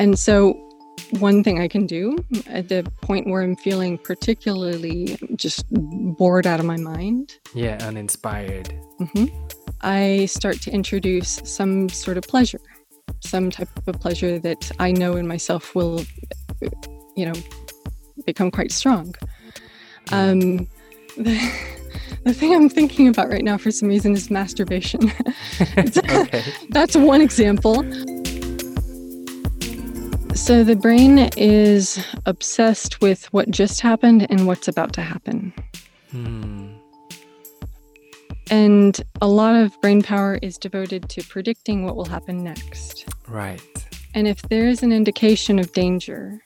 And so, one thing I can do at the point where I'm feeling particularly just bored out of my mind. Yeah, uninspired. hmm I start to introduce some sort of pleasure, some type of pleasure that I know in myself will, you know, become quite strong. Um, the, the thing I'm thinking about right now for some reason is masturbation. okay. That's one example. So the brain is obsessed with what just happened and what's about to happen. Hmm. And a lot of brain power is devoted to predicting what will happen next. Right. And if there is an indication of danger,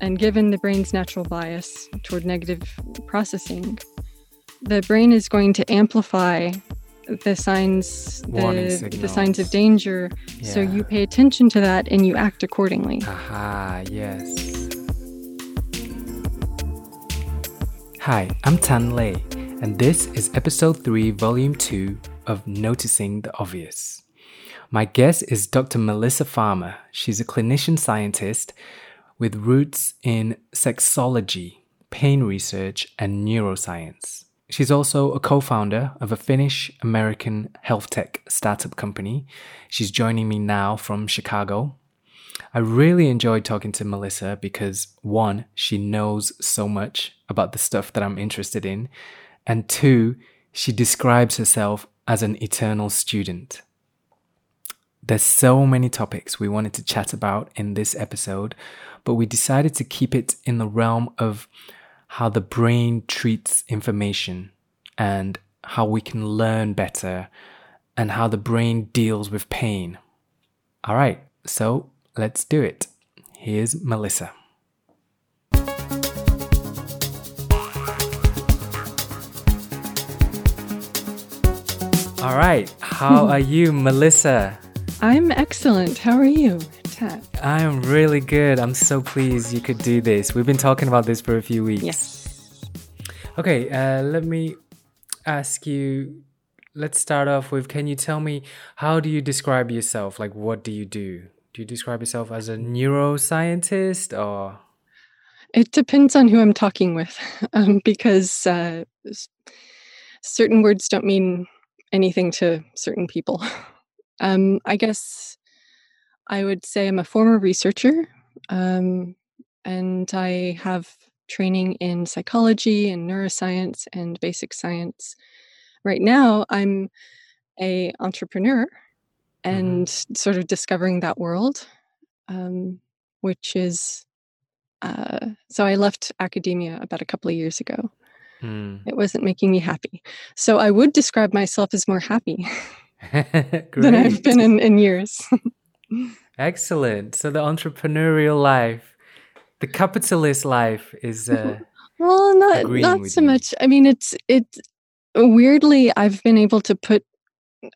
and given the brain's natural bias toward negative processing, the brain is going to amplify the signs the, the signs of danger so you pay attention to that and you act accordingly. Aha, yes. Hi, I'm Tan Lei, and this is episode 3, volume 2 of Noticing the Obvious. My guest is Dr. Melissa Farmer. She's a clinician scientist with roots in sexology, pain research, and neuroscience. She's also a co founder of a Finnish American health tech startup company. She's joining me now from Chicago. I really enjoyed talking to Melissa because one, she knows so much about the stuff that I'm interested in, and two, she describes herself as an eternal student. There's so many topics we wanted to chat about in this episode, but we decided to keep it in the realm of how the brain treats information and how we can learn better and how the brain deals with pain. All right, so let's do it. Here's Melissa. All right, how are you, Melissa? I'm excellent. How are you, I am really good. I'm so pleased you could do this. We've been talking about this for a few weeks. Yes. Okay, uh, let me ask you. Let's start off with can you tell me how do you describe yourself? Like, what do you do? Do you describe yourself as a neuroscientist or? It depends on who I'm talking with, um, because uh, certain words don't mean anything to certain people. Um, I guess I would say I'm a former researcher, um, and I have training in psychology and neuroscience and basic science. Right now, I'm a entrepreneur and sort of discovering that world, um, which is uh, so I left academia about a couple of years ago. Hmm. It wasn't making me happy. So I would describe myself as more happy than I've been in, in years. Excellent. So the entrepreneurial life, the capitalist life is uh, well, not not so you. much. I mean, it's it weirdly I've been able to put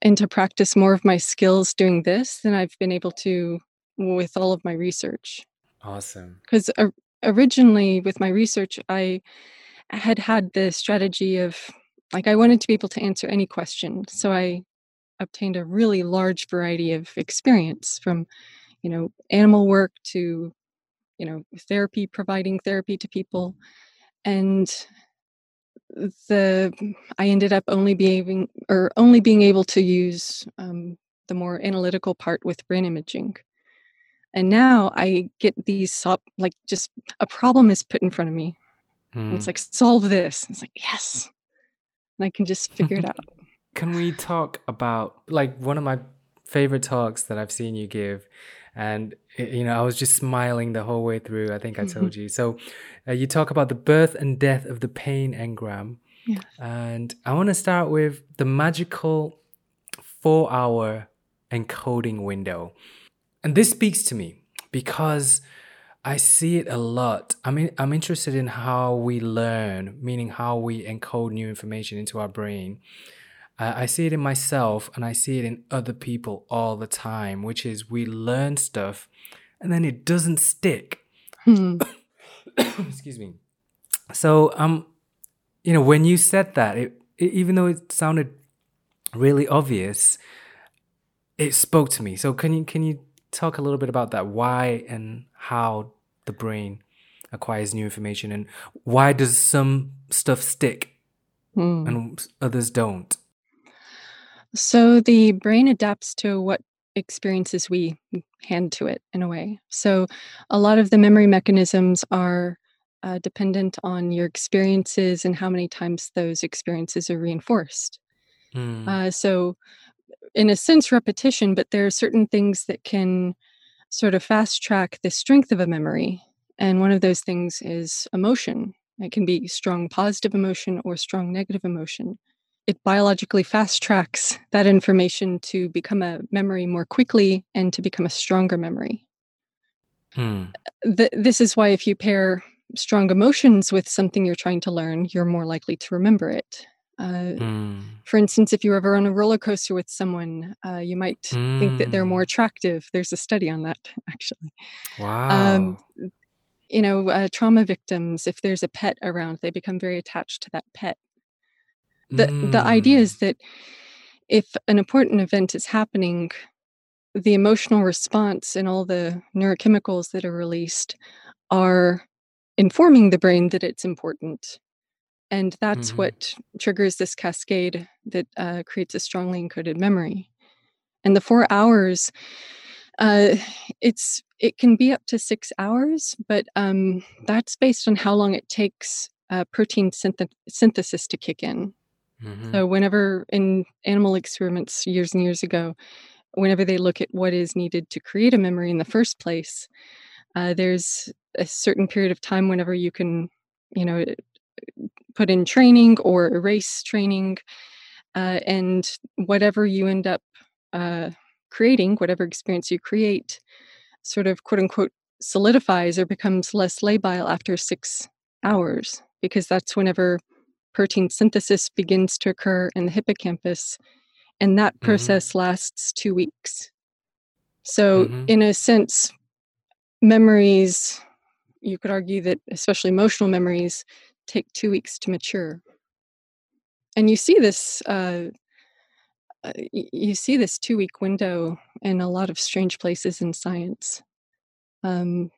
into practice more of my skills doing this than I've been able to with all of my research. awesome. because originally with my research i had had the strategy of like i wanted to be able to answer any question so i obtained a really large variety of experience from you know animal work to you know therapy providing therapy to people. And the i ended up only being or only being able to use um, the more analytical part with brain imaging. And now i get these like just a problem is put in front of me. Hmm. it's like solve this. It's like yes. And i can just figure it out Can we talk about like one of my favorite talks that I've seen you give? And you know, I was just smiling the whole way through. I think I told you. So, uh, you talk about the birth and death of the pain engram, Yes. and I want to start with the magical four-hour encoding window, and this speaks to me because I see it a lot. I mean, I'm interested in how we learn, meaning how we encode new information into our brain. Uh, I see it in myself and I see it in other people all the time, which is we learn stuff and then it doesn't stick. Hmm. Excuse me. So, um, you know, when you said that, it, it even though it sounded really obvious, it spoke to me. So, can you can you talk a little bit about that? Why and how the brain acquires new information, and why does some stuff stick mm. and others don't? So the brain adapts to what experiences we hand to it in a way. So a lot of the memory mechanisms are uh, dependent on your experiences and how many times those experiences are reinforced. Mm. Uh, so, in a sense, repetition, but there are certain things that can sort of fast track the strength of a memory. And one of those things is emotion. It can be strong positive emotion or strong negative emotion it biologically fast tracks that information to become a memory more quickly and to become a stronger memory. Hmm. Th- this is why, if you pair strong emotions with something you're trying to learn, you're more likely to remember it. Uh, mm. For instance, if you're ever on a roller coaster with someone, uh, you might mm. think that they're more hmm. attractive. There's a study on that, actually. Wow. Um, you know, uh, trauma victims, if there's a pet around, they become very attached to that pet the mm. the idea is mm. that if an important event is happening the emotional response and all the neurochemicals that are released are informing the brain that it's important and that's mm-hmm. what triggers this cascade that uh, creates a strongly encoded memory and the four hours uh, it's it can be up to six hours but um, that's based on how long it takes uh, protein synth- synthesis to kick in Mm-hmm. So, whenever in animal experiments years and years ago, whenever they look at what is needed to create a memory in the first place, uh, there's a certain period of time whenever you can, you know, put in training or erase training, uh, and whatever you end up uh, creating, whatever experience you create, sort of quote unquote solidifies or becomes less labile after six hours, because that's whenever protein synthesis begins to occur in the hippocampus, and that mm-hmm. process mm-hmm. lasts two weeks. So, mm-hmm. in a sense, memories, you could argue that especially emotional memories, take two weeks to mature. And you see this. Uh, uh, you see this two week window in a lot of strange places in science. Um,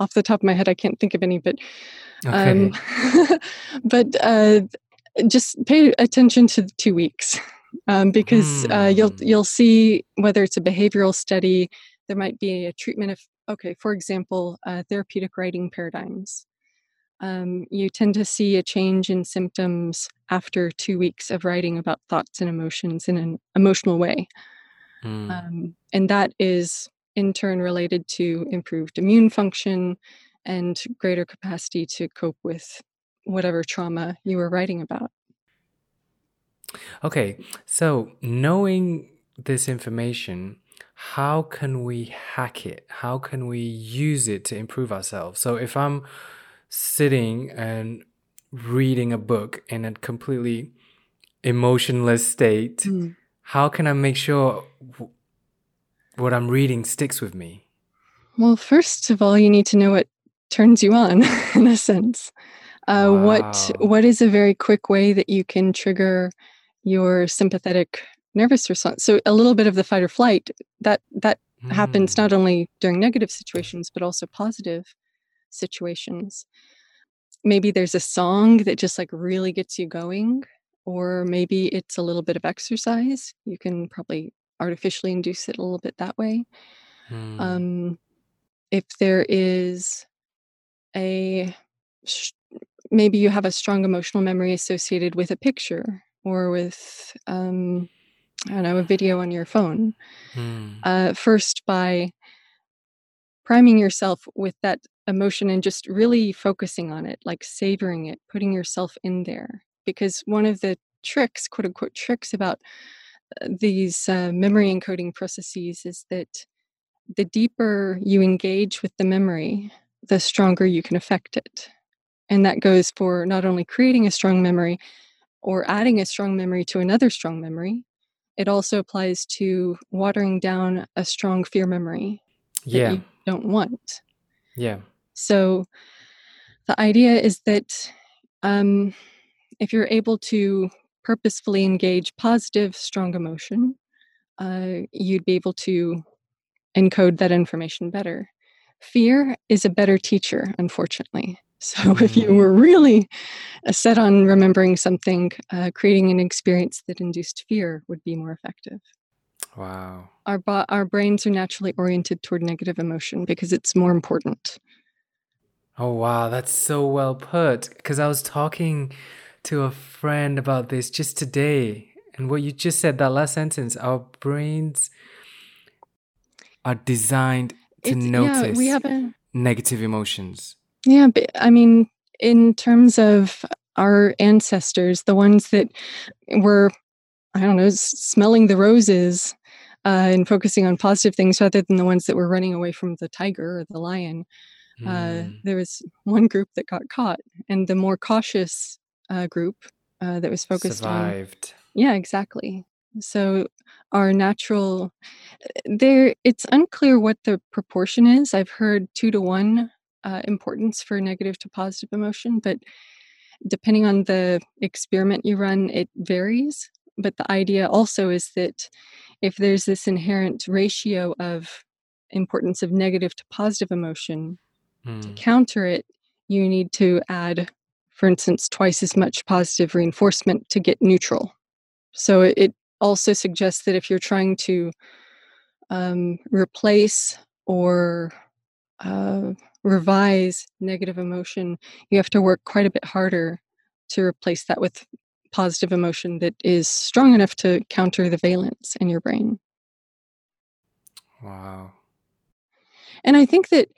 off the top of my head, I can't think of any, but okay. um, but uh, just pay attention to the two weeks um, because uh, you'll hmm. you'll see whether it's a behavioral study. There might be a treatment of okay, for example, uh, therapeutic writing paradigms. Um, you tend to see a change in symptoms after two weeks of writing about thoughts and emotions in an emotional way. Mm. Um, and that is in turn related to improved immune function and greater capacity to cope with whatever trauma you were writing about. Okay, so knowing this information, how can we hack it? How can we use it to improve ourselves? So if I'm sitting and reading a book in a completely emotionless state, mm. how can I make sure what I'm reading sticks with me? Well, first of all, you need to know what turns you on, in a sense. Uh, wow. What What is a very quick way that you can trigger your sympathetic nervous response? So a little bit of the fight or flight that that mm. happens not hmm. only during negative situations but also positive situations. Maybe there's a song that just like really gets you going, or maybe it's a little bit of exercise. You can probably artificially induce it a little bit that way. Hmm. Um, if there is a maybe you have a strong emotional memory associated with a picture or with um, I don't know a video on your phone. Hmm. Uh, first, by priming yourself with that emotion and just really focusing on it, like savoring it, putting yourself in there. Because one of the tricks, quote unquote, tricks about these uh, memory encoding processes is that the deeper you engage with the memory, the stronger you can affect it. And that goes for not only creating a strong memory or adding a strong memory to another strong memory, it also applies to watering down a strong fear memory yeah. that you don't want. Yeah. So the idea is that um, if you're able to purposefully engage positive, strong emotion, uh, you'd be able to encode that information better. Fear is a better teacher, unfortunately. So if you were really uh, set on remembering something, uh, creating an experience that induced fear would be more effective. Wow. Our bo- our brains are naturally oriented toward negative emotion because it's more important. Oh wow, that's so well put. Because I was talking to a friend about this just today, and what you just said, that last sentence, our brains are designed to It's, notice yeah, we have negative emotions. Yeah, but I mean, in terms of our ancestors, the ones that were, I don't know, smelling the roses uh, and focusing on positive things rather than the ones that were running away from the tiger or the lion, uh, Mm, there was one group that got caught, and the more cautious uh, group uh, that was focused on, survived. yeah, exactly. So our natural there, it's unclear what the proportion is. I've heard two to one uh, importance for negative to positive emotion, but depending on the experiment you run, it varies. But the idea also is that if there's this inherent ratio of importance of negative to positive emotion, to Mm, counter it, you need to add, for instance, twice as much positive reinforcement to get neutral. So it also suggests that if you're trying to um, replace or uh, revise negative emotion, you have to work quite a bit harder to replace that with positive emotion that is strong enough to counter the valence in your brain. wow. And I think that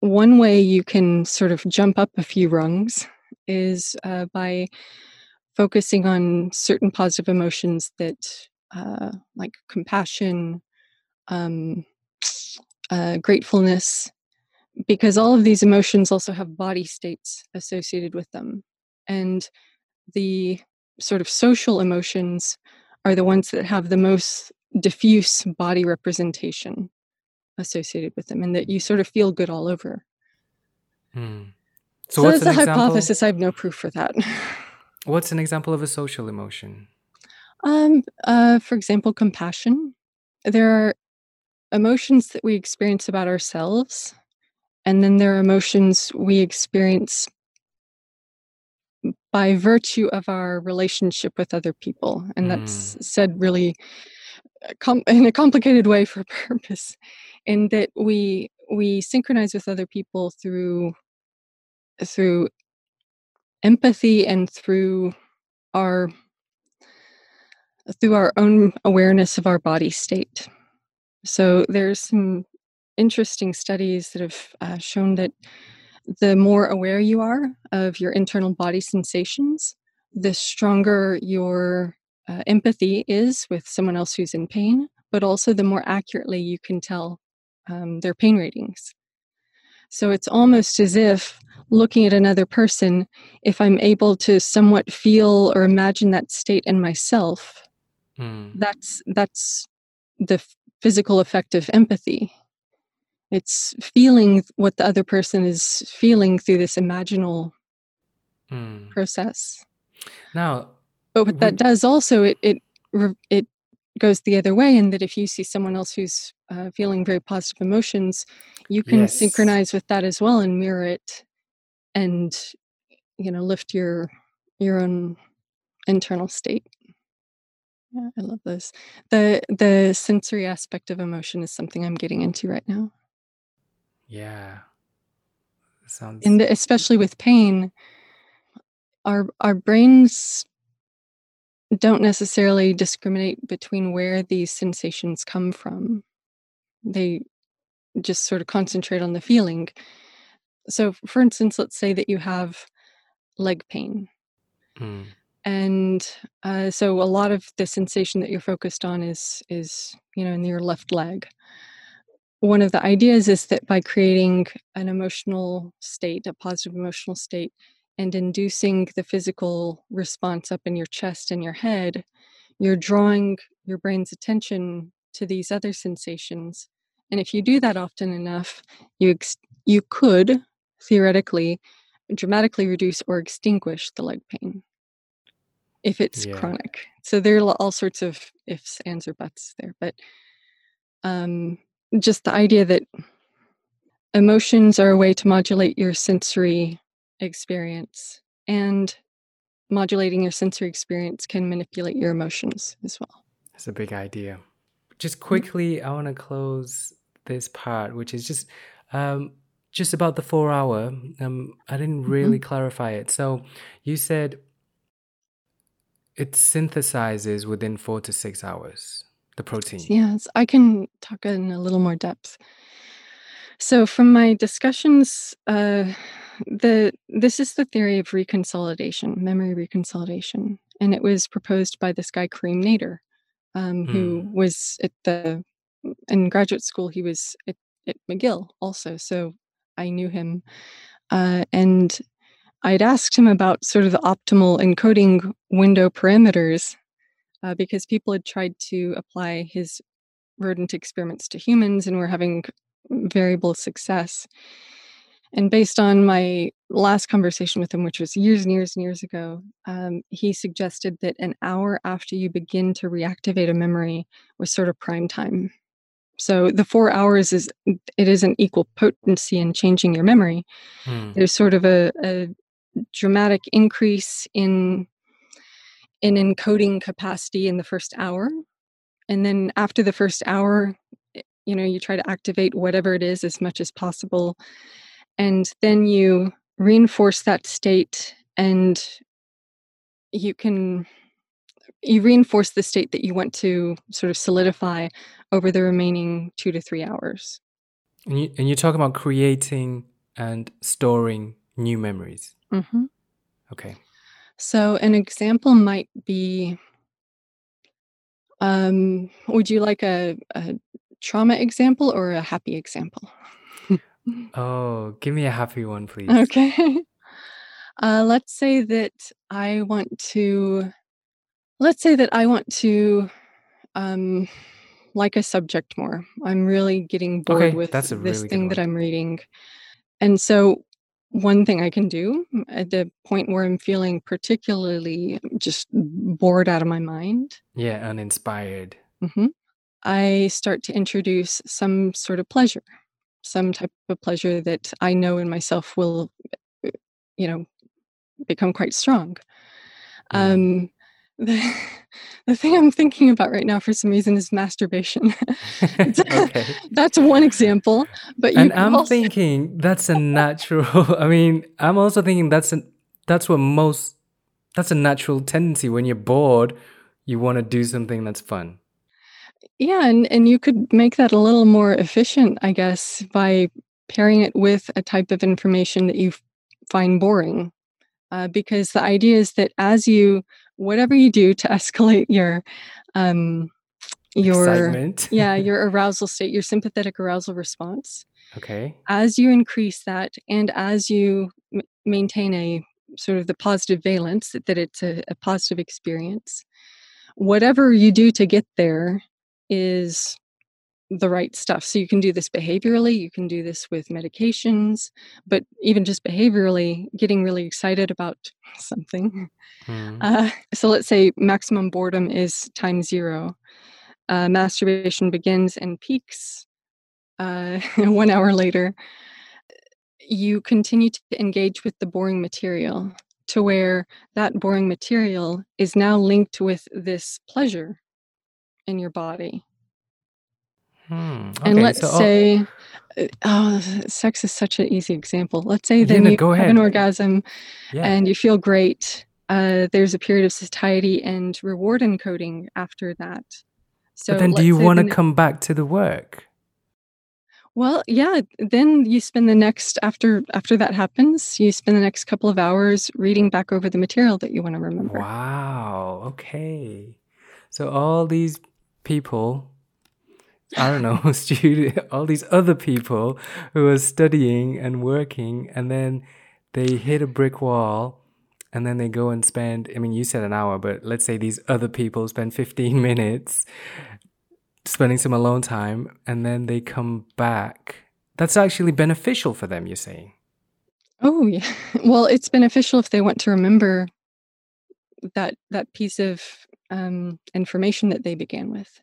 one way you can sort of jump up a few rungs is uh, by focusing on certain positive emotions that, uh, like compassion, um, uh, gratefulness, because all of these emotions also have body states associated with them. And the sort of social emotions are the ones that have the most diffuse body representation associated with them and that you sort of feel good all over. Mm. So, So, that's a example? hypothesis. I have no proof for that. What's an example of a social emotion? um, uh, for example, compassion. There are emotions that we experience about ourselves, and then there are emotions we experience by virtue of our relationship with other people. And that's Mm, said really uh, com- in a complicated way for a purpose, in that we we synchronize with other people through through empathy and through our through our own awareness of our body state. So there's some interesting studies that have uh, shown that the more aware you are of your internal body sensations, the stronger your uh, empathy is with someone else who's in pain, but also the more accurately you can tell um, their pain ratings. So it's almost as if looking at another person, if I'm able to somewhat feel or imagine that state in myself, mm, that's that's the physical effect of empathy. It's feeling what the other person is feeling through this imaginal mm. process. Now, But what that does also, it it it goes the other way in that if you see someone else who's uh, feeling very positive emotions, you can yes, synchronize with that as well and mirror it, and you know lift your your own internal state. Yeah, I love this. The the sensory aspect of emotion is something I'm getting into right now. yeah, sounds And especially with pain, our our brains don't necessarily discriminate between where these sensations come from. They just sort of concentrate on the feeling. So for instance, let's say that you have leg pain. mm, And uh, so a lot of the sensation that you're focused on is is you know in your left leg. one of the ideas is that by creating an emotional state, a positive emotional state, and inducing the physical response up in your chest and your head, you're drawing your brain's attention to these other sensations. And if you do that often enough, you ex- you could theoretically dramatically reduce or extinguish the leg pain if it's yeah, chronic. So there are all sorts of ifs, ands, or buts there, but um, just the idea that emotions are a way to modulate your sensory experience and modulating your sensory experience can manipulate your emotions as well. That's a big idea. Just quickly, I want to close this part, which is just um, just about the four hour. Um, I didn't really mm-hmm. clarify it. So you said it synthesizes within four to six hours the protein. Yes, I can talk in a little more depth. So, from my discussions, uh, the this is the theory of reconsolidation, memory reconsolidation, and it was proposed by this guy Karim Nader, um, mm. who hmm. was at the in graduate school. He was at, at McGill also, so I knew him, uh, and I'd asked him about sort of the optimal encoding window parameters uh, because people had tried to apply his rodent experiments to humans and were having variable success. And based on my last conversation with him, which was years and years and years ago, um, he suggested that an hour after you begin to reactivate a memory was sort of prime time. So the four hours is it is an equal potency in changing your memory. Hmm. There's sort of a, a dramatic increase in in encoding capacity in the first hour, and then after the first hour, you know you try to activate whatever it is as much as possible and then you reinforce that state and you can you reinforce the state that you want to sort of solidify over the remaining two to three hours and you, and you talk about creating and storing new memories mm-hmm. okay so an example might be um, would you like a, a trauma example or a happy example Oh, give me a happy one, please. Okay. Uh, let's say that I want to, let's say that I want to um, like a subject more. I'm really getting bored Okay, with this really thing that. I'm reading. And so, one thing I can do at the point where I'm feeling particularly just bored out of my mind, Yeah, uninspired. hmm I start to introduce some sort of pleasure some type of pleasure that I know in myself will, uh, you know, become quite strong. Mm. Um, the, the thing I'm thinking about right now for some reason is masturbation. okay. That's one example. But and I'm also... thinking that's a natural. I mean, I'm also thinking that's a that's what most that's a natural tendency when you're bored. You want to do something that's fun. Yeah, and and you could make that a little more efficient, I guess, by pairing it with a type of information that you find boring. Uh, because the idea is that as you, whatever you do to escalate your, um, your Excitement. yeah, your arousal state, your sympathetic arousal response, Okay. as you increase that, and as you m- maintain a sort of the positive valence that, that it's a, a positive experience, whatever you do to get there is the right stuff. So you can do this behaviorally, you can do this with medications, but even just behaviorally, getting really excited about something. Mm. Uh, so let's say maximum boredom is time zero. Uh, masturbation begins and peaks uh, one hour later. You continue to engage with the boring material to where that boring material is now linked with this pleasure in your body. Hmm. And let's so, say, uh, oh, sex is such an easy example. Let's say then you have ahead. an orgasm Yeah. and you feel great. Uh, there's a period of satiety and reward encoding after that. So But then do you want to come back to the work? well, yeah, then you spend the next after after that happens, you spend the next couple of hours reading back over the material that you want to remember. Wow. Okay. So all these people, I don't know, student, all these other people who are studying and working, and then they hit a brick wall, and then they go and spend. I mean, you said an hour, but let's say these other people spend 15 minutes spending some alone time, and then they come back. That's actually beneficial for them, you're saying? Oh, yeah. Well, it's beneficial if they want to remember that that piece of um, information that they began with.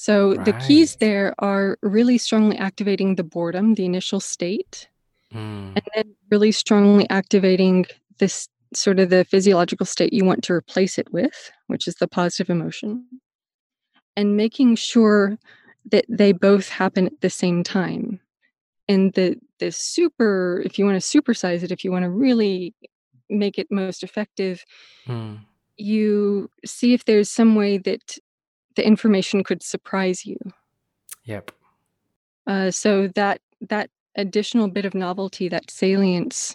So the keys there are really strongly activating the boredom, the initial state, Mm. and then really strongly activating this sort of the physiological state you want to replace it with, which is the positive emotion, and making sure that they both happen at the same time. And the the super if you wanna supersize it, if you wanna really make it most effective, Mm. you see if there's some way that the information could surprise you. Yep. Uh, so that that additional bit of novelty, that salience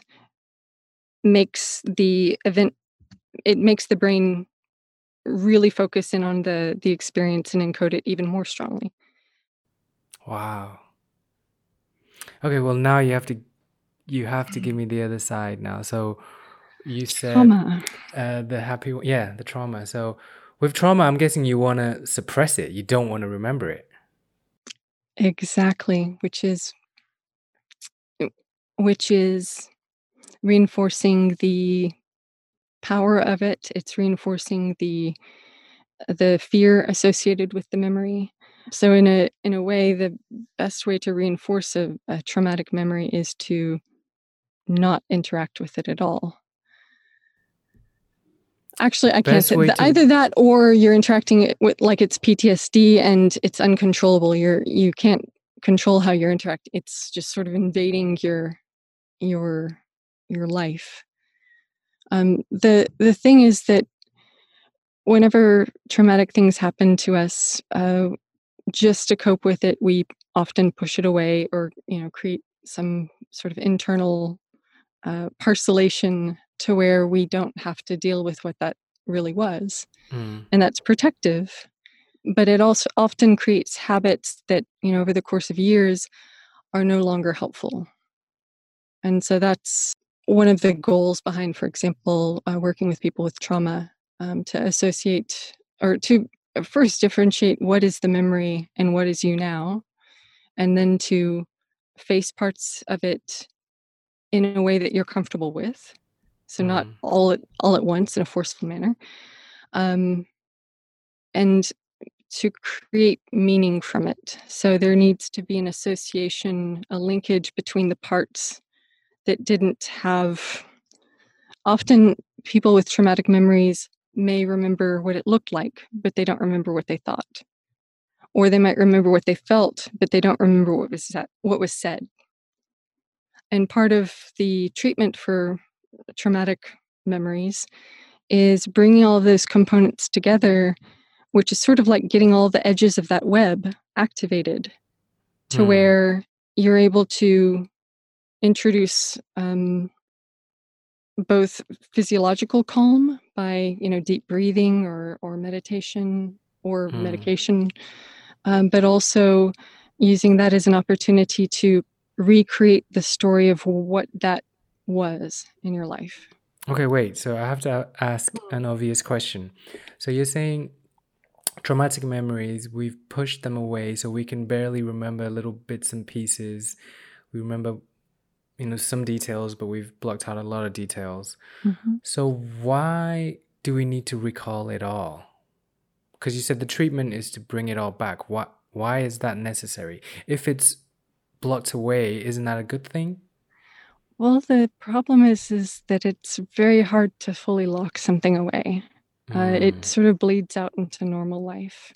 makes the event it makes the brain really focus in on the the experience and encode it even more strongly. Wow. Okay, well now you have to you have to give me the other side now. So you said Trauma. uh, the happy one- yeah, the trauma. So with trauma, I'm guessing you want to suppress it. You don't want to remember it. Exactly, which is which is reinforcing the power of it. It's reinforcing the the fear associated with the memory. So in a in a way, the best way to reinforce a, a traumatic memory is to not interact with it at all. Actually, I can't say to either that or you're interacting it with like it's PTSD and it's uncontrollable. You're you can't control how you're interacting. It's just sort of invading your your your life. Um, the the thing is that whenever traumatic things happen to us, uh, just to cope with it, we often push it away or you know create some sort of internal uh, parcelation to where we don't have to deal with what that really was, Mm. and that's protective. But it also often creates habits that you know over the course of years are no longer helpful. And so that's one of the goals behind, for example, uh, working with people with trauma um, to associate or to uh, first differentiate what is the memory and what is you now, and then to face parts of it in a way that you're comfortable with. So not Mm. all at all at once in a forceful manner, um, and to create meaning from it. So there needs to be an association, a linkage between the parts that didn't have often people with traumatic memories may remember what it looked like, but they don't remember what they thought. Or they might remember what they felt, but they don't remember what was said, what was said. And part of the treatment for traumatic memories is bringing all of those components together, which is sort of like getting all the edges of that web activated to Hmm. where you're able to introduce um, both physiological calm by you know deep breathing or or meditation or Mm. medication um, but also using that as an opportunity to recreate the story of what that was in your life Okay, wait. So I have to ask an obvious question. So you're saying traumatic memories, we've pushed them away so we can barely remember little bits and pieces. We remember, you know, some details, but we've blocked out a lot of details. Mhm. So why do we need to recall it all? Because you said the treatment is to bring it all back. Why, why is that necessary? If it's blocked away, isn't that a good thing? Well the problem is is that it's very hard to fully lock something away uh, it Mm, sort of bleeds out into normal life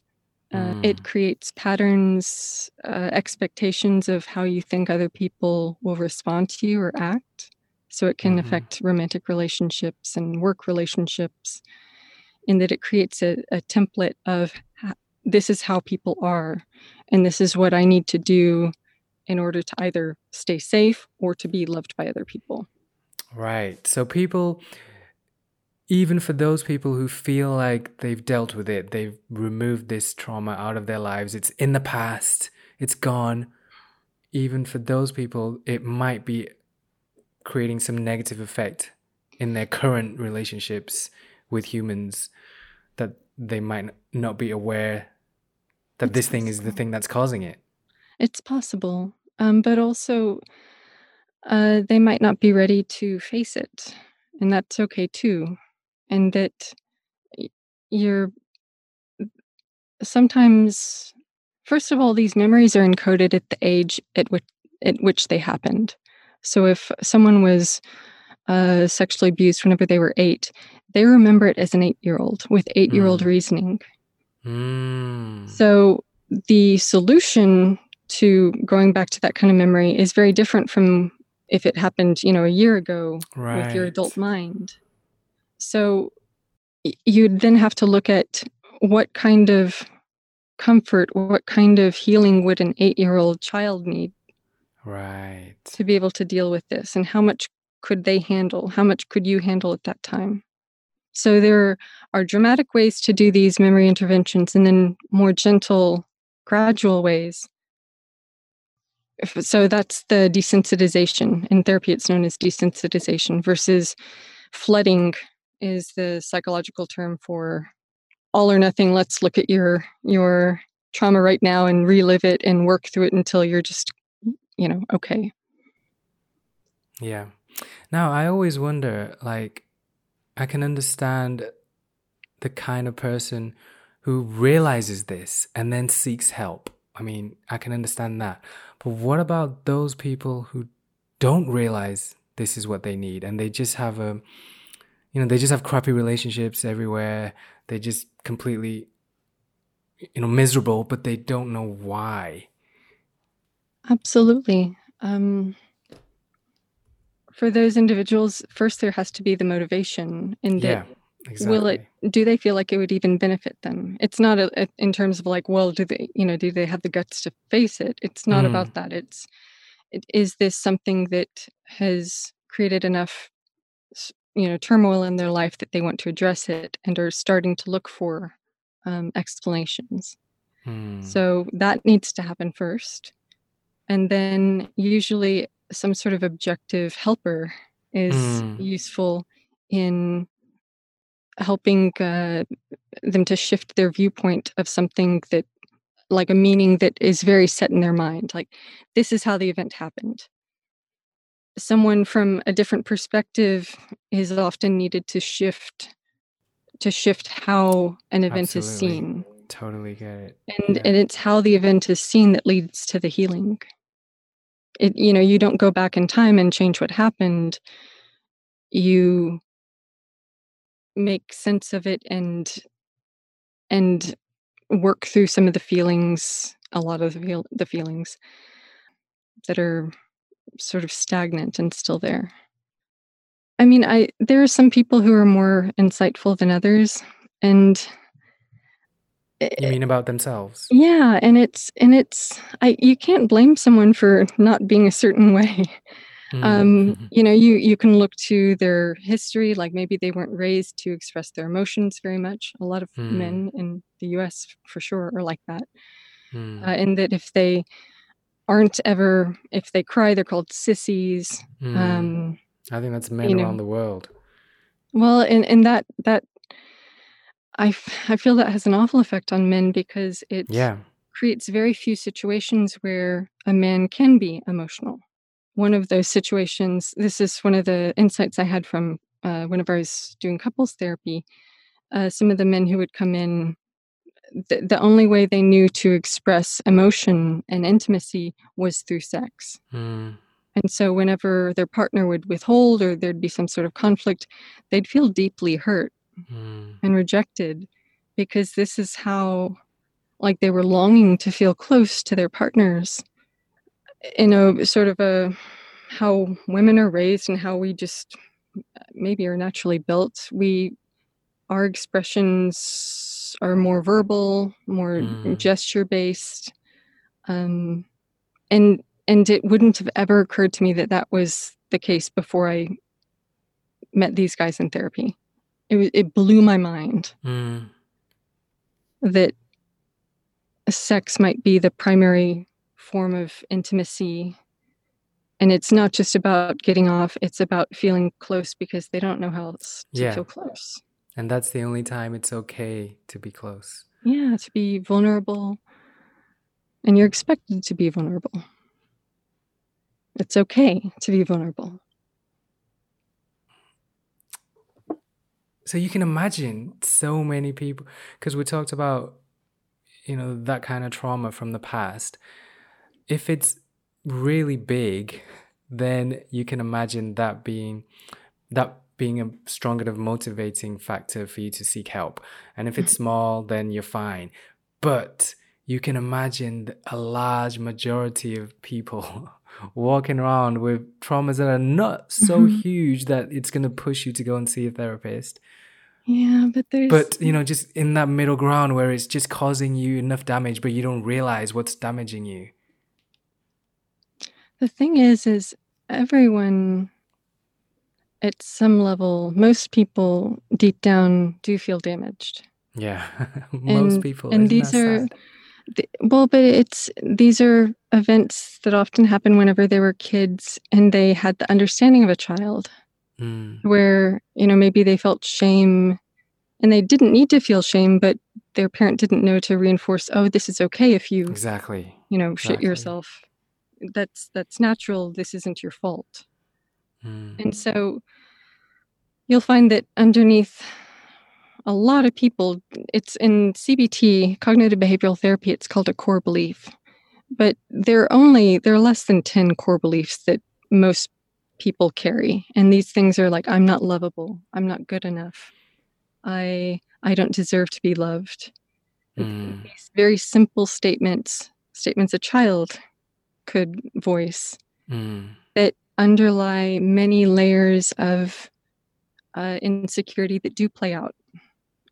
Uh, mm, it creates patterns, uh, expectations of how you think other people will respond to you or act. So it can mhm. affect romantic relationships and work relationships, in that it creates a, a template of ha- this is how people are, and this is what I need to do in order to either stay safe or to be loved by other people. Right. So people, even for those people who feel like they've dealt with it, they've removed this trauma out of their lives, it's in the past, it's gone. Even for those people, it might be creating some negative effect in their current relationships with humans that they might not be aware that this thing is the thing that's causing it. It's possible, um, but also uh, they might not be ready to face it, and that's okay too. And that you're sometimes First of all, these memories are encoded at the age at which at which they happened. So if someone was uh, sexually abused whenever they were eight, they remember it as an eight year old with eight year old mm. reasoning. Mm. So the solution to going back to that kind of memory is very different from if it happened, you know, a year ago right. with your adult mind. So you'd then have to look at what kind of comfort, what kind of healing would an eight year old child need right to be able to deal with this and how much could they handle how much could you handle at that time so there are dramatic ways to do these memory interventions and then more gentle gradual ways so that's the desensitization in therapy it's known as desensitization versus flooding is the psychological term for all or nothing let's look at your your trauma right now and relive it and work through it until you're just you know, okay. Yeah. Now, I always wonder like, I can understand the kind of person who realizes this and then seeks help. I mean, I can understand that. But what about those people who don't realize this is what they need and they just have a, you know, they just have crappy relationships everywhere. They just completely, you know, miserable, but they don't know why. Absolutely. Um, for those individuals, first there has to be the motivation in Yeah, that will it do they feel like it would even benefit them? It's not a, a- in terms of like, well, do they, you know, do they have the guts to face it? It's not Mm, about that. It's it, is this something that has created enough, you know, turmoil in their life that they want to address it and are starting to look for um, explanations. mm, So that needs to happen first and then usually some sort of objective helper is mm. useful in helping uh, them to shift their viewpoint of something that like a meaning that is very set in their mind like this is how the event happened. Someone from a different perspective is often needed to shift to shift how an event Absolutely. is seen. Totally get it. And yeah. and it's how the event is seen that leads to the healing. It, you know you don't go back in time and change what happened. You make sense of it and and work through some of the feelings a lot of the, feel, the feelings that are sort of stagnant and still there i mean i there are some people who are more insightful than others and you eh, mean about themselves? Yeah, and it's and it's I you can't blame someone for not being a certain way. Mm-hmm. Um, you know, you you can look to their history, like maybe they weren't raised to express their emotions very much. A lot of mm. men in the U.S. for sure are like that, mm. uh, and that if they aren't ever, if they cry, they're called sissies. Mm. Um, I think that's men around know. the world. Well, and and that that I, f- I feel that has an awful effect on men because it Yeah. creates very few situations where a man can be emotional. One of those situations, this is one of the insights I had from uh, whenever I was doing couples therapy. Uh, some of the men who would come in, the, the only way they knew to express emotion and intimacy was through sex. Mm. And so, whenever their partner would withhold or there'd be some sort of conflict, they'd feel deeply hurt mm. and rejected because this is how like they were longing to feel close to their partners in a sort of a how women are raised and how we just maybe are naturally built we our expressions are more verbal more mm. gesture based um and and it wouldn't have ever occurred to me that that was the case before i met these guys in therapy it it blew my mind mm. that sex might be the primary form of intimacy. And it's not just about getting off it's about feeling close because they don't know how else to yeah. feel close. And that's the only time it's okay to be close. Yeah to be vulnerable. And you're expected to be vulnerable. It's okay to be vulnerable. So you can imagine so many people because we talked about you know, that kind of trauma from the past, if it's really big, then you can imagine that being that being a strong enough motivating factor for you to seek help. And if it's small, then you're fine. But you can imagine a large majority of people walking around with traumas that are not so mm-hmm. huge that it's going to push you to go and see a therapist. Yeah, but there's. But, you know, just in that middle ground where it's just causing you enough damage, but you don't realize what's damaging you. The thing is, is everyone at some level, most people deep down do feel damaged. Yeah, most and, people. And these are, sad? well, but it's these are events that often happen whenever they were kids and they had the understanding of a child, mm. where you know maybe they felt shame, and they didn't need to feel shame, but their parent didn't know to reinforce. Oh, this is okay if you exactly you know exactly. shit yourself. That's that's natural. This isn't your fault. Mm. And so you'll find that underneath a lot of people, it's in CBT, cognitive behavioral therapy, it's called a core belief. But there are only, there are less than 10 core beliefs that most people carry. And these things are like, I'm not lovable. I'm not good enough. I, I don't deserve to be loved. Mm. These very simple statements, statements a child could voice mm. that underlie many layers of uh, insecurity that do play out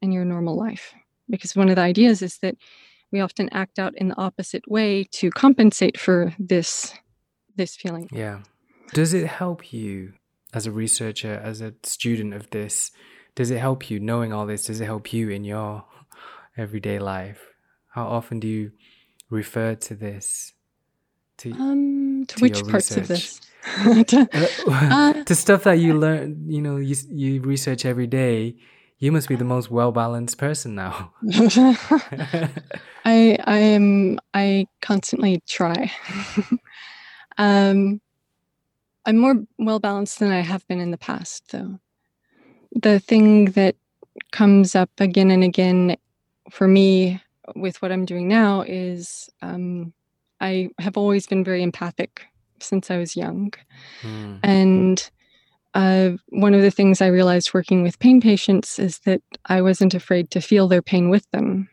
in your normal life. Because one of the ideas is that we often act out in the opposite way to compensate for this this feeling. Yeah. Does it help you as a researcher, as a student of this? Does it help you knowing all this? Does it help you in your everyday life? How often do you refer to this? To, um, to, to which parts research? of this? to, uh, to stuff that you learn, you know, you you research every day. You must be the most well balanced person now. I I am I constantly try. um, I'm more well balanced than I have been in the past, though. The thing that comes up again and again for me with what I'm doing now is um, I have always been very empathic since I was young. Mm. And uh, one of the things I realized working with pain patients is that I wasn't afraid to feel their pain with them.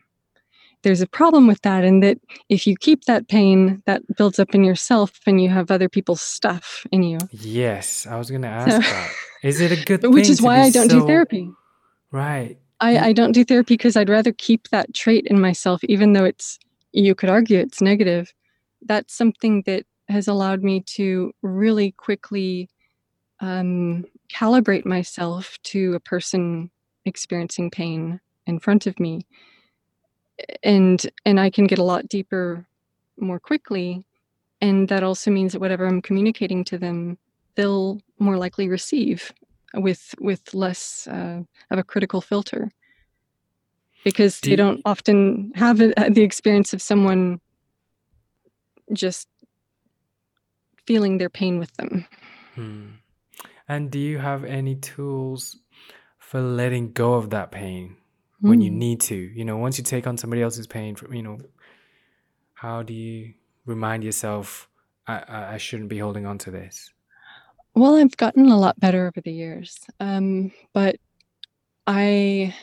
There's a problem with that, in that if you keep that pain, that builds up in yourself and you have other people's stuff in you. Yes, I was going to ask so, that. Is it a good Which is why I don't so... do therapy. Right. I, I don't do therapy because I'd rather keep that trait in myself, even though it's, you could argue it's negative. That's something that has allowed me to really quickly um, calibrate myself to a person experiencing pain in front of me. And and i can get a lot deeper more quickly and that also means that whatever i'm communicating to them they'll more likely receive with with less uh, of a critical filter. Because Do they don't often have a, the experience of someone just feeling their pain with them. Hmm. And do you have any tools for letting go of that pain when you hmm. need to? You know, once you take on somebody else's pain, you know, how do you remind yourself, I, I, I shouldn't be holding on to this? Well, I've gotten a lot better over the years. Um, but I,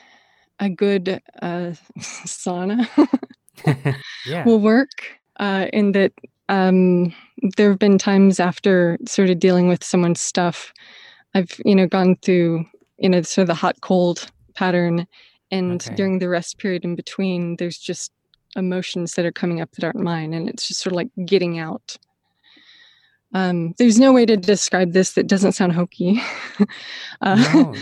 a good uh, sauna yeah. will work uh, in that um, there have been times after sort of dealing with someone's stuff, I've you know gone through you know sort of the hot cold pattern, and okay. during the rest period in between, there's just emotions that are coming up that aren't mine, and it's just sort of like getting out. Um, there's no way to describe this that doesn't sound hokey. uh, no.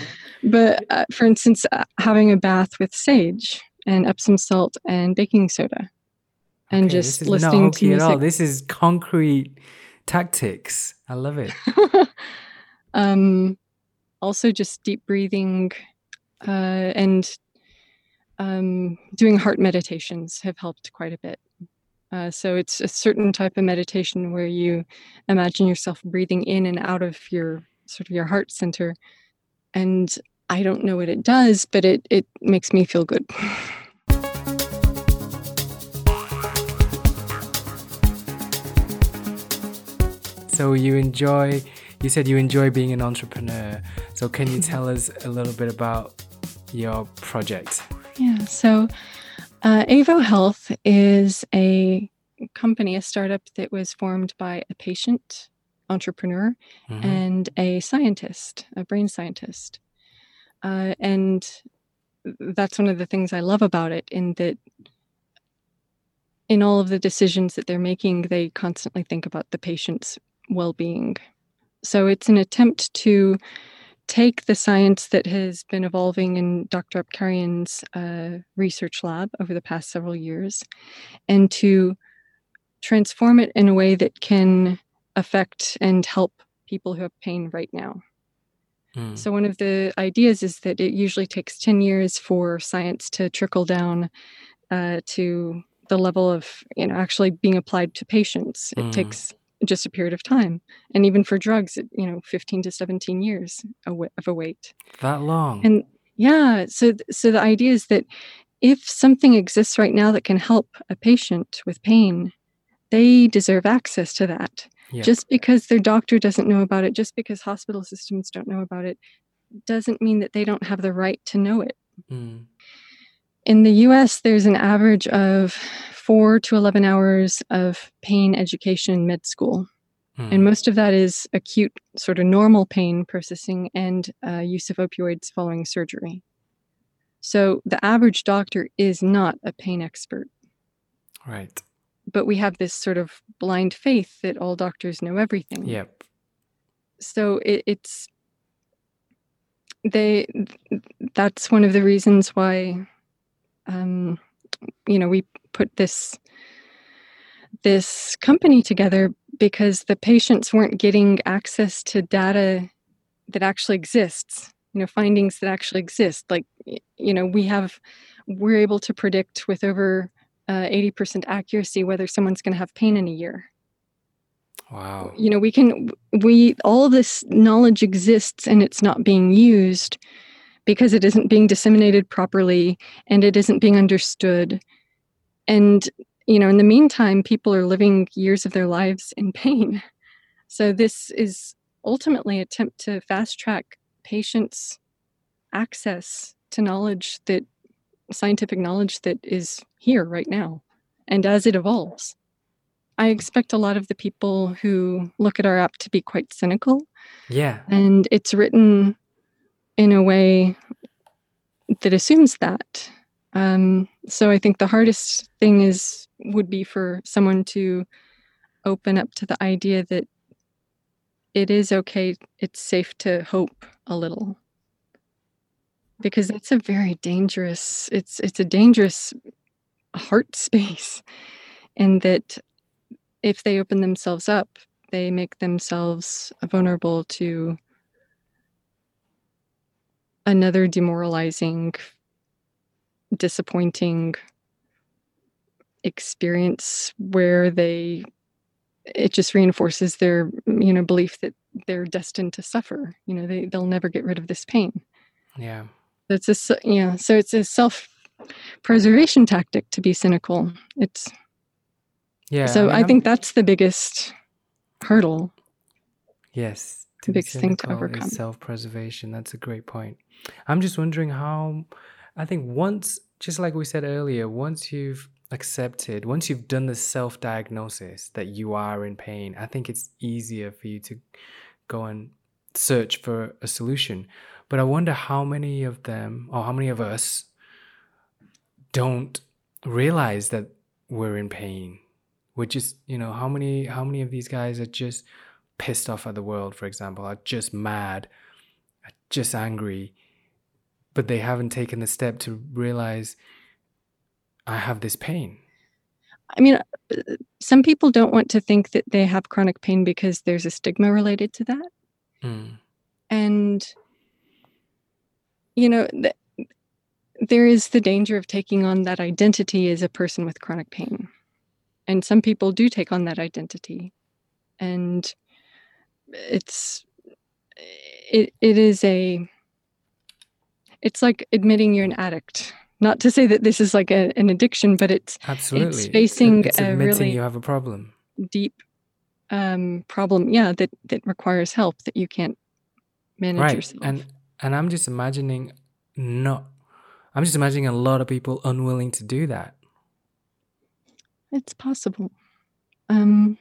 But uh, for instance, uh, having a bath with sage and Epsom salt and baking soda and okay, just listening to music. At all. This is concrete tactics. I love it. um, also, just deep breathing uh, and um, doing heart meditations have helped quite a bit. Uh, so it's a certain type of meditation where you imagine yourself breathing in and out of your sort of your heart center, and I don't know what it does, but it it makes me feel good. So you enjoy, you said you enjoy being an entrepreneur. So can you tell us a little bit about your project? Yeah. So uh, Avo Health is a company, a startup that was formed by a patient entrepreneur mm-hmm. and a scientist, a brain scientist. Uh, and that's one of the things I love about it, in that in all of the decisions that they're making, they constantly think about the patient's well being. So it's an attempt to take the science that has been evolving in Dr. Apkarian's uh, research lab over the past several years and to transform it in a way that can affect and help people who have pain right now. Mm. So, one of the ideas is that it usually takes 10 years for science to trickle down uh, to the level of you know actually being applied to patients. It mm. takes just a period of time, and even for drugs, you know, 15 to 17 years of a wait. That long. And yeah, so so the idea is that if something exists right now that can help a patient with pain, they deserve access to that. Yep. Just because their doctor doesn't know about it, just because hospital systems don't know about it, doesn't mean that they don't have the right to know it. Mm. In the US, there's an average of four to 11 hours of pain education in med school. Mm. And most of that is acute, sort of normal pain processing and uh, use of opioids following surgery. So the average doctor is not a pain expert. Right but we have this sort of blind faith that all doctors know everything. Yep. So it, it's they that's one of the reasons why um you know we put this this company together because the patients weren't getting access to data that actually exists you know findings that actually exist like you know we have we're able to predict with over uh, 80% accuracy whether someone's going to have pain in a year. Wow. You know, we can, we, all this knowledge exists and it's not being used because it isn't being disseminated properly and it isn't being understood. And, you know, in the meantime, people are living years of their lives in pain. So this is ultimately attempt to fast track patients' access to knowledge that scientific knowledge that is here right now and as it evolves. I expect a lot of the people who look at our app to be quite cynical. Yeah. And it's written in a way that assumes that. Um, so I think the hardest thing is would be for someone to open up to the idea that it is okay, it's safe to hope a little. Because it's a very dangerous it's it's a dangerous heart space and that if they open themselves up they make themselves vulnerable to another demoralizing disappointing experience where they it just reinforces their you know belief that they're destined to suffer you know they they'll never get rid of this pain yeah that's a yeah. So it's a self preservation tactic to be cynical. It's yeah. So I, mean, I think that's the biggest hurdle. Yes, the biggest thing to overcome. Self preservation. That's a great point. I'm just wondering how. I think once, just like we said earlier, once you've accepted, once you've done the self diagnosis that you are in pain, I think it's easier for you to go and search for a solution. But I wonder how many of them, or how many of us, don't realize that we're in pain. We're just, you know, how many how many of these guys are just pissed off at the world, for example, are just mad, are just angry, but they haven't taken the step to realize I have this pain. I mean, some people don't want to think that they have chronic pain because there's a stigma related to that. Mm. And you know, th- there is the danger of taking on that identity as a person with chronic pain. And some people do take on that identity. And it's it it is a it's like admitting you're an addict. Not to say that this is like a, an addiction, but it's absolutely it's facing it's a admitting really you have a problem, deep um, problem, yeah, that that requires help that you can't manage right yourself. and and i'm just imagining not i'm just imagining a lot of people unwilling to do that it's possible. Um,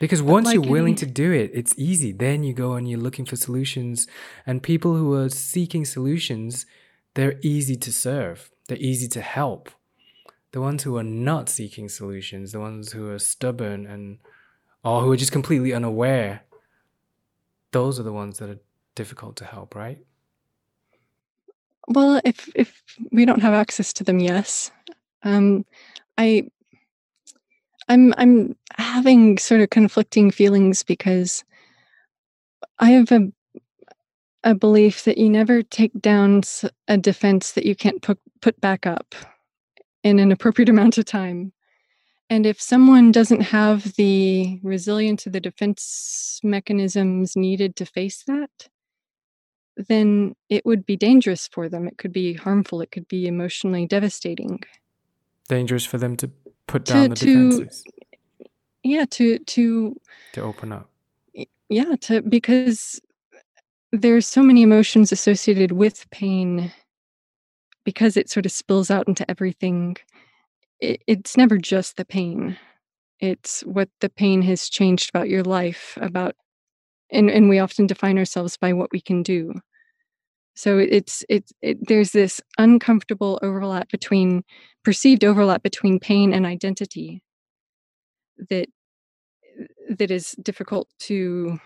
because once like you're willing to do it it's easy. Then you go and you're looking for solutions. And people who are seeking solutions they're easy to serve. They're easy to help. The ones who are not seeking solutions the ones who are stubborn and or who are just completely unaware those are the ones that are difficult to help right? Well, if if we don't have access to them, yes. Um, I I'm I'm having sort of conflicting feelings because I have a a belief that you never take down a defense that you can't put put back up in an appropriate amount of time. And if someone doesn't have the resilience of the defense mechanisms needed to face that, then it would be dangerous for them. It could be harmful. It could be emotionally devastating. dangerous for them to put To- down the to- defenses. Yeah, to to to open up. yeah to because there's so many emotions associated with pain because it sort of spills out into everything it, it's never just the pain. It's what the pain has changed about your life about and and we often define ourselves by what we can do so it's it's it, there's this uncomfortable overlap between perceived overlap between pain and identity that that is difficult to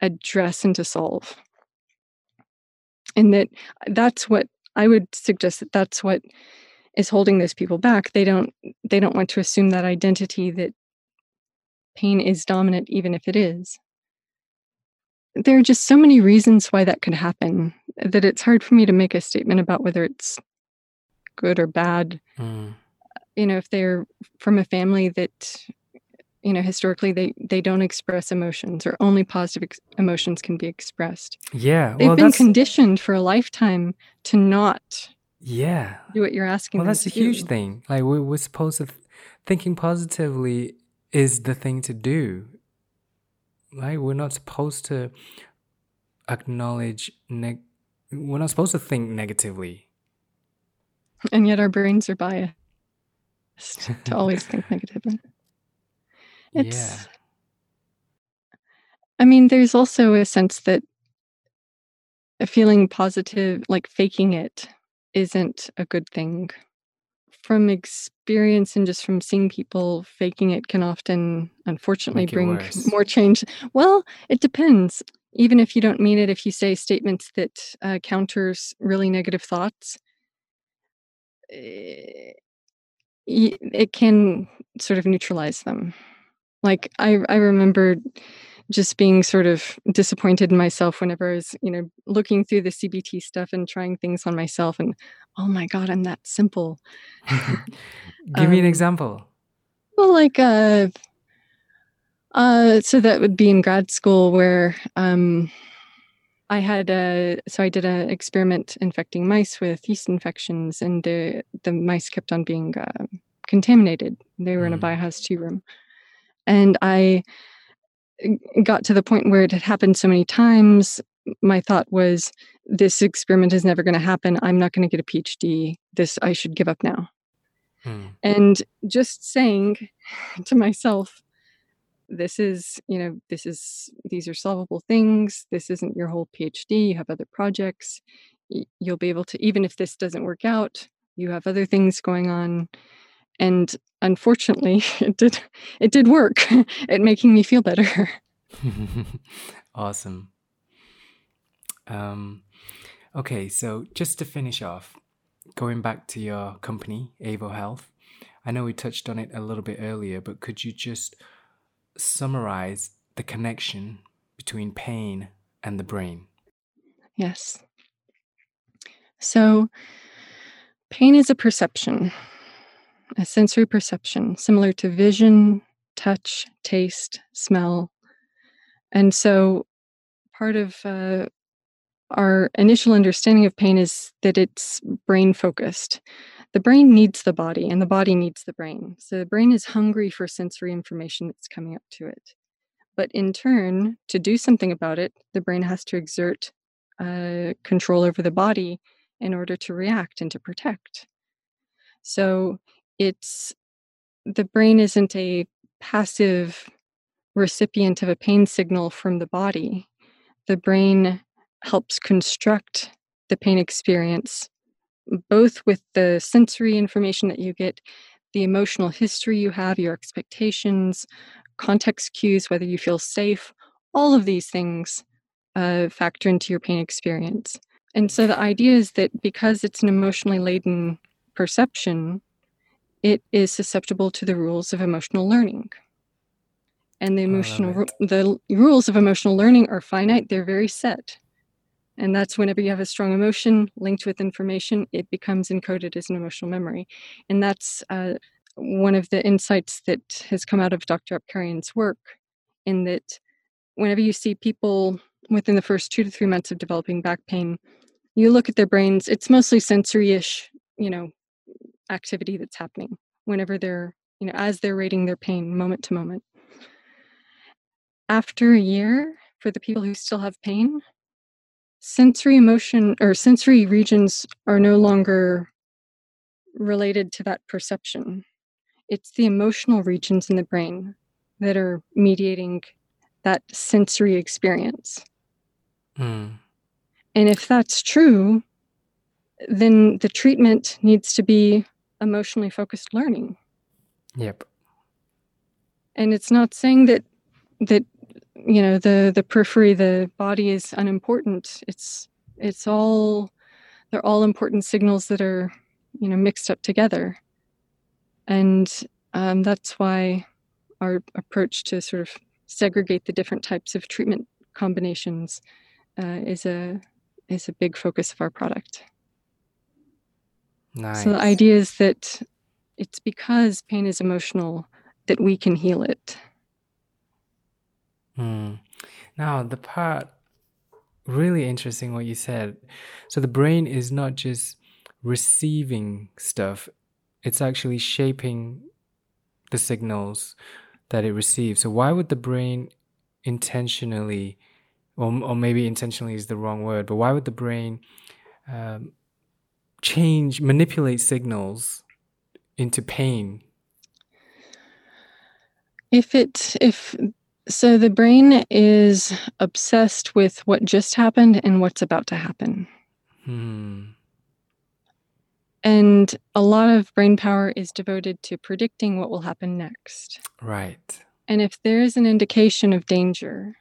address and to solve. And that that's what i would suggest that that's what is holding those people back. They don't they don't want to assume that identity that pain is dominant even if it is there are just so many reasons why that could happen that it's hard for me to make a statement about whether it's good or bad. Mm. you know if they're from a family that you know historically they they don't express emotions or only positive ex- emotions can be expressed. Yeah they've well been conditioned for a lifetime to not yeah. do what you're asking well that's a huge do. thing. Like we're, we're supposed to th- thinking positively is the thing to do right? We're not supposed to acknowledge neg- we're not supposed to think negatively. And yet our brains are biased to always think negatively. It's yeah. I mean there's also a sense that a feeling positive like faking it isn't a good thing from experience and just from seeing people faking it can often unfortunately Make bring more change. Well it depends. Even if you don't mean it if you say statements that uh, counters really negative thoughts eh, it can sort of neutralize them. Like i i remember just being sort of disappointed in myself whenever I was, you know, looking through the CBT stuff and trying things on myself and oh my god, I'm that simple. give me an Um, example Well, like uh uh so that would be in grad school where um I had a so I did an experiment infecting mice with yeast infections and the the mice kept on being uh, contaminated. They were in a Mm. biohazard 2 room. And i got to the point where it had happened so many times my thought was this experiment is never going to happen. I'm not going to get a phd this i should give up now. Mm. and just saying to myself this is you know this is these are solvable things. This isn't your whole phd you have other projects. You'll be able to even if this doesn't work out you have other things going on. And unfortunately it did it did work. At making me feel better. Awesome. Um, okay, so just to finish off, going back to your company, Avo Health, I know we touched on it a little bit earlier, but could you just summarize the connection between pain and the brain? Yes. So, pain is a perception, a sensory perception, similar to vision, touch, taste, smell. And so, part of uh, our initial understanding of pain is that it's brain focused, the brain needs the body and the body needs the brain. So the brain is hungry for sensory information that's coming up to it. But in turn, to do something about it, the brain has to exert uh, control over the body in order to react and to protect. So it's the brain isn't a passive recipient of a pain signal from the body. The brain helps construct the pain experience, both with the sensory information that you get, the emotional history you have, your expectations, context cues, whether you feel safe, all of these things uh, factor into your pain experience. And so the idea is that because it's an emotionally laden perception, it is susceptible to the rules of emotional learning. And the emotional the rules of emotional learning are finite, they're very set. And that's whenever you have a strong emotion linked with information, it becomes encoded as an emotional memory. And that's uh, one of the insights that has come out of Dr. Apkarian's work, in that whenever you see people within the first two to three months of developing back pain, you look at their brains, it's mostly sensory ish, you know, activity that's happening whenever they're, you know, as they're rating their pain moment to moment. After a year, for the people who still have pain, sensory emotion or sensory regions are no longer related to that perception. It's the emotional regions in the brain that are mediating that sensory experience. Mm. And if that's true, then the treatment needs to be emotionally focused learning. Yep. And it's not saying that that you know the the periphery the body is unimportant. It's it's all they're all important signals that are you know mixed up together. And um, that's why our approach to sort of segregate the different types of treatment combinations uh, is a is a big focus of our product. Nice. so the idea is that it's because pain is emotional that we can heal it Mm. Now, the part really interesting what you said. So the brain is not just receiving stuff, it's actually shaping the signals that it receives. So why would the brain intentionally or, or maybe intentionally is the wrong word, but why would the brain um, change, manipulate signals into pain? If it if so the brain is obsessed with what just happened and what's about to happen. Hmm. And a lot of brain power is devoted to predicting what will happen next. Right. And if there is an indication of danger,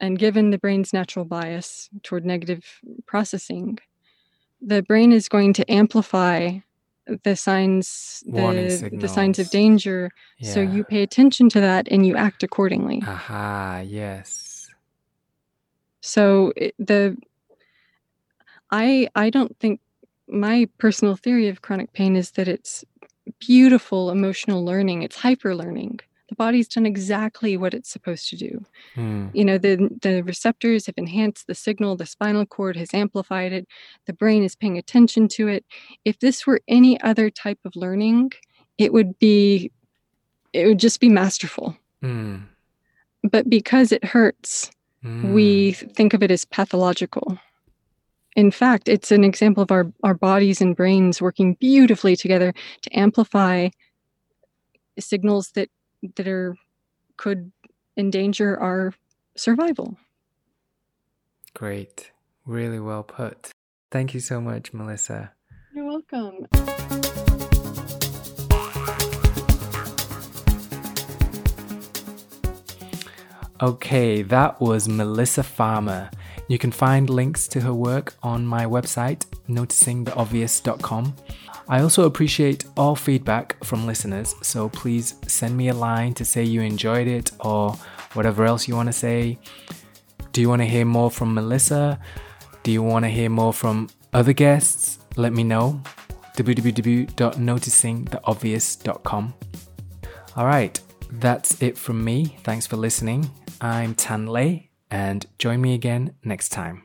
and given the brain's natural bias toward negative processing, the brain is going to amplify the signs the, the signs of danger yeah. so you pay attention to that and you act accordingly. Aha yes. So it, the i i don't think my personal theory of chronic pain is that it's beautiful emotional learning it's hyper learning the body's done exactly what it's supposed to do. Mm. You know, the the receptors have enhanced the signal, the spinal cord has amplified it, the brain is paying attention to it. If this were any other type of learning, it would be it would just be masterful. Mm. But because it hurts, mm. we think of it as pathological. In fact, it's an example of our, our bodies and brains working beautifully together to amplify signals that that are could endanger our survival. Great. Really well put. Thank you so much, Melissa. You're welcome. Okay, that was Melissa Farmer. You can find links to her work on my website, noticingtheobvious.com. I also appreciate all feedback from listeners, so please send me a line to say you enjoyed it or whatever else you want to say. Do you want to hear more from Melissa? Do you want to hear more from other guests? Let me know. www.noticingtheobvious.com. All right, that's it from me. Thanks for listening. I'm Tan Lei, and join me again next time.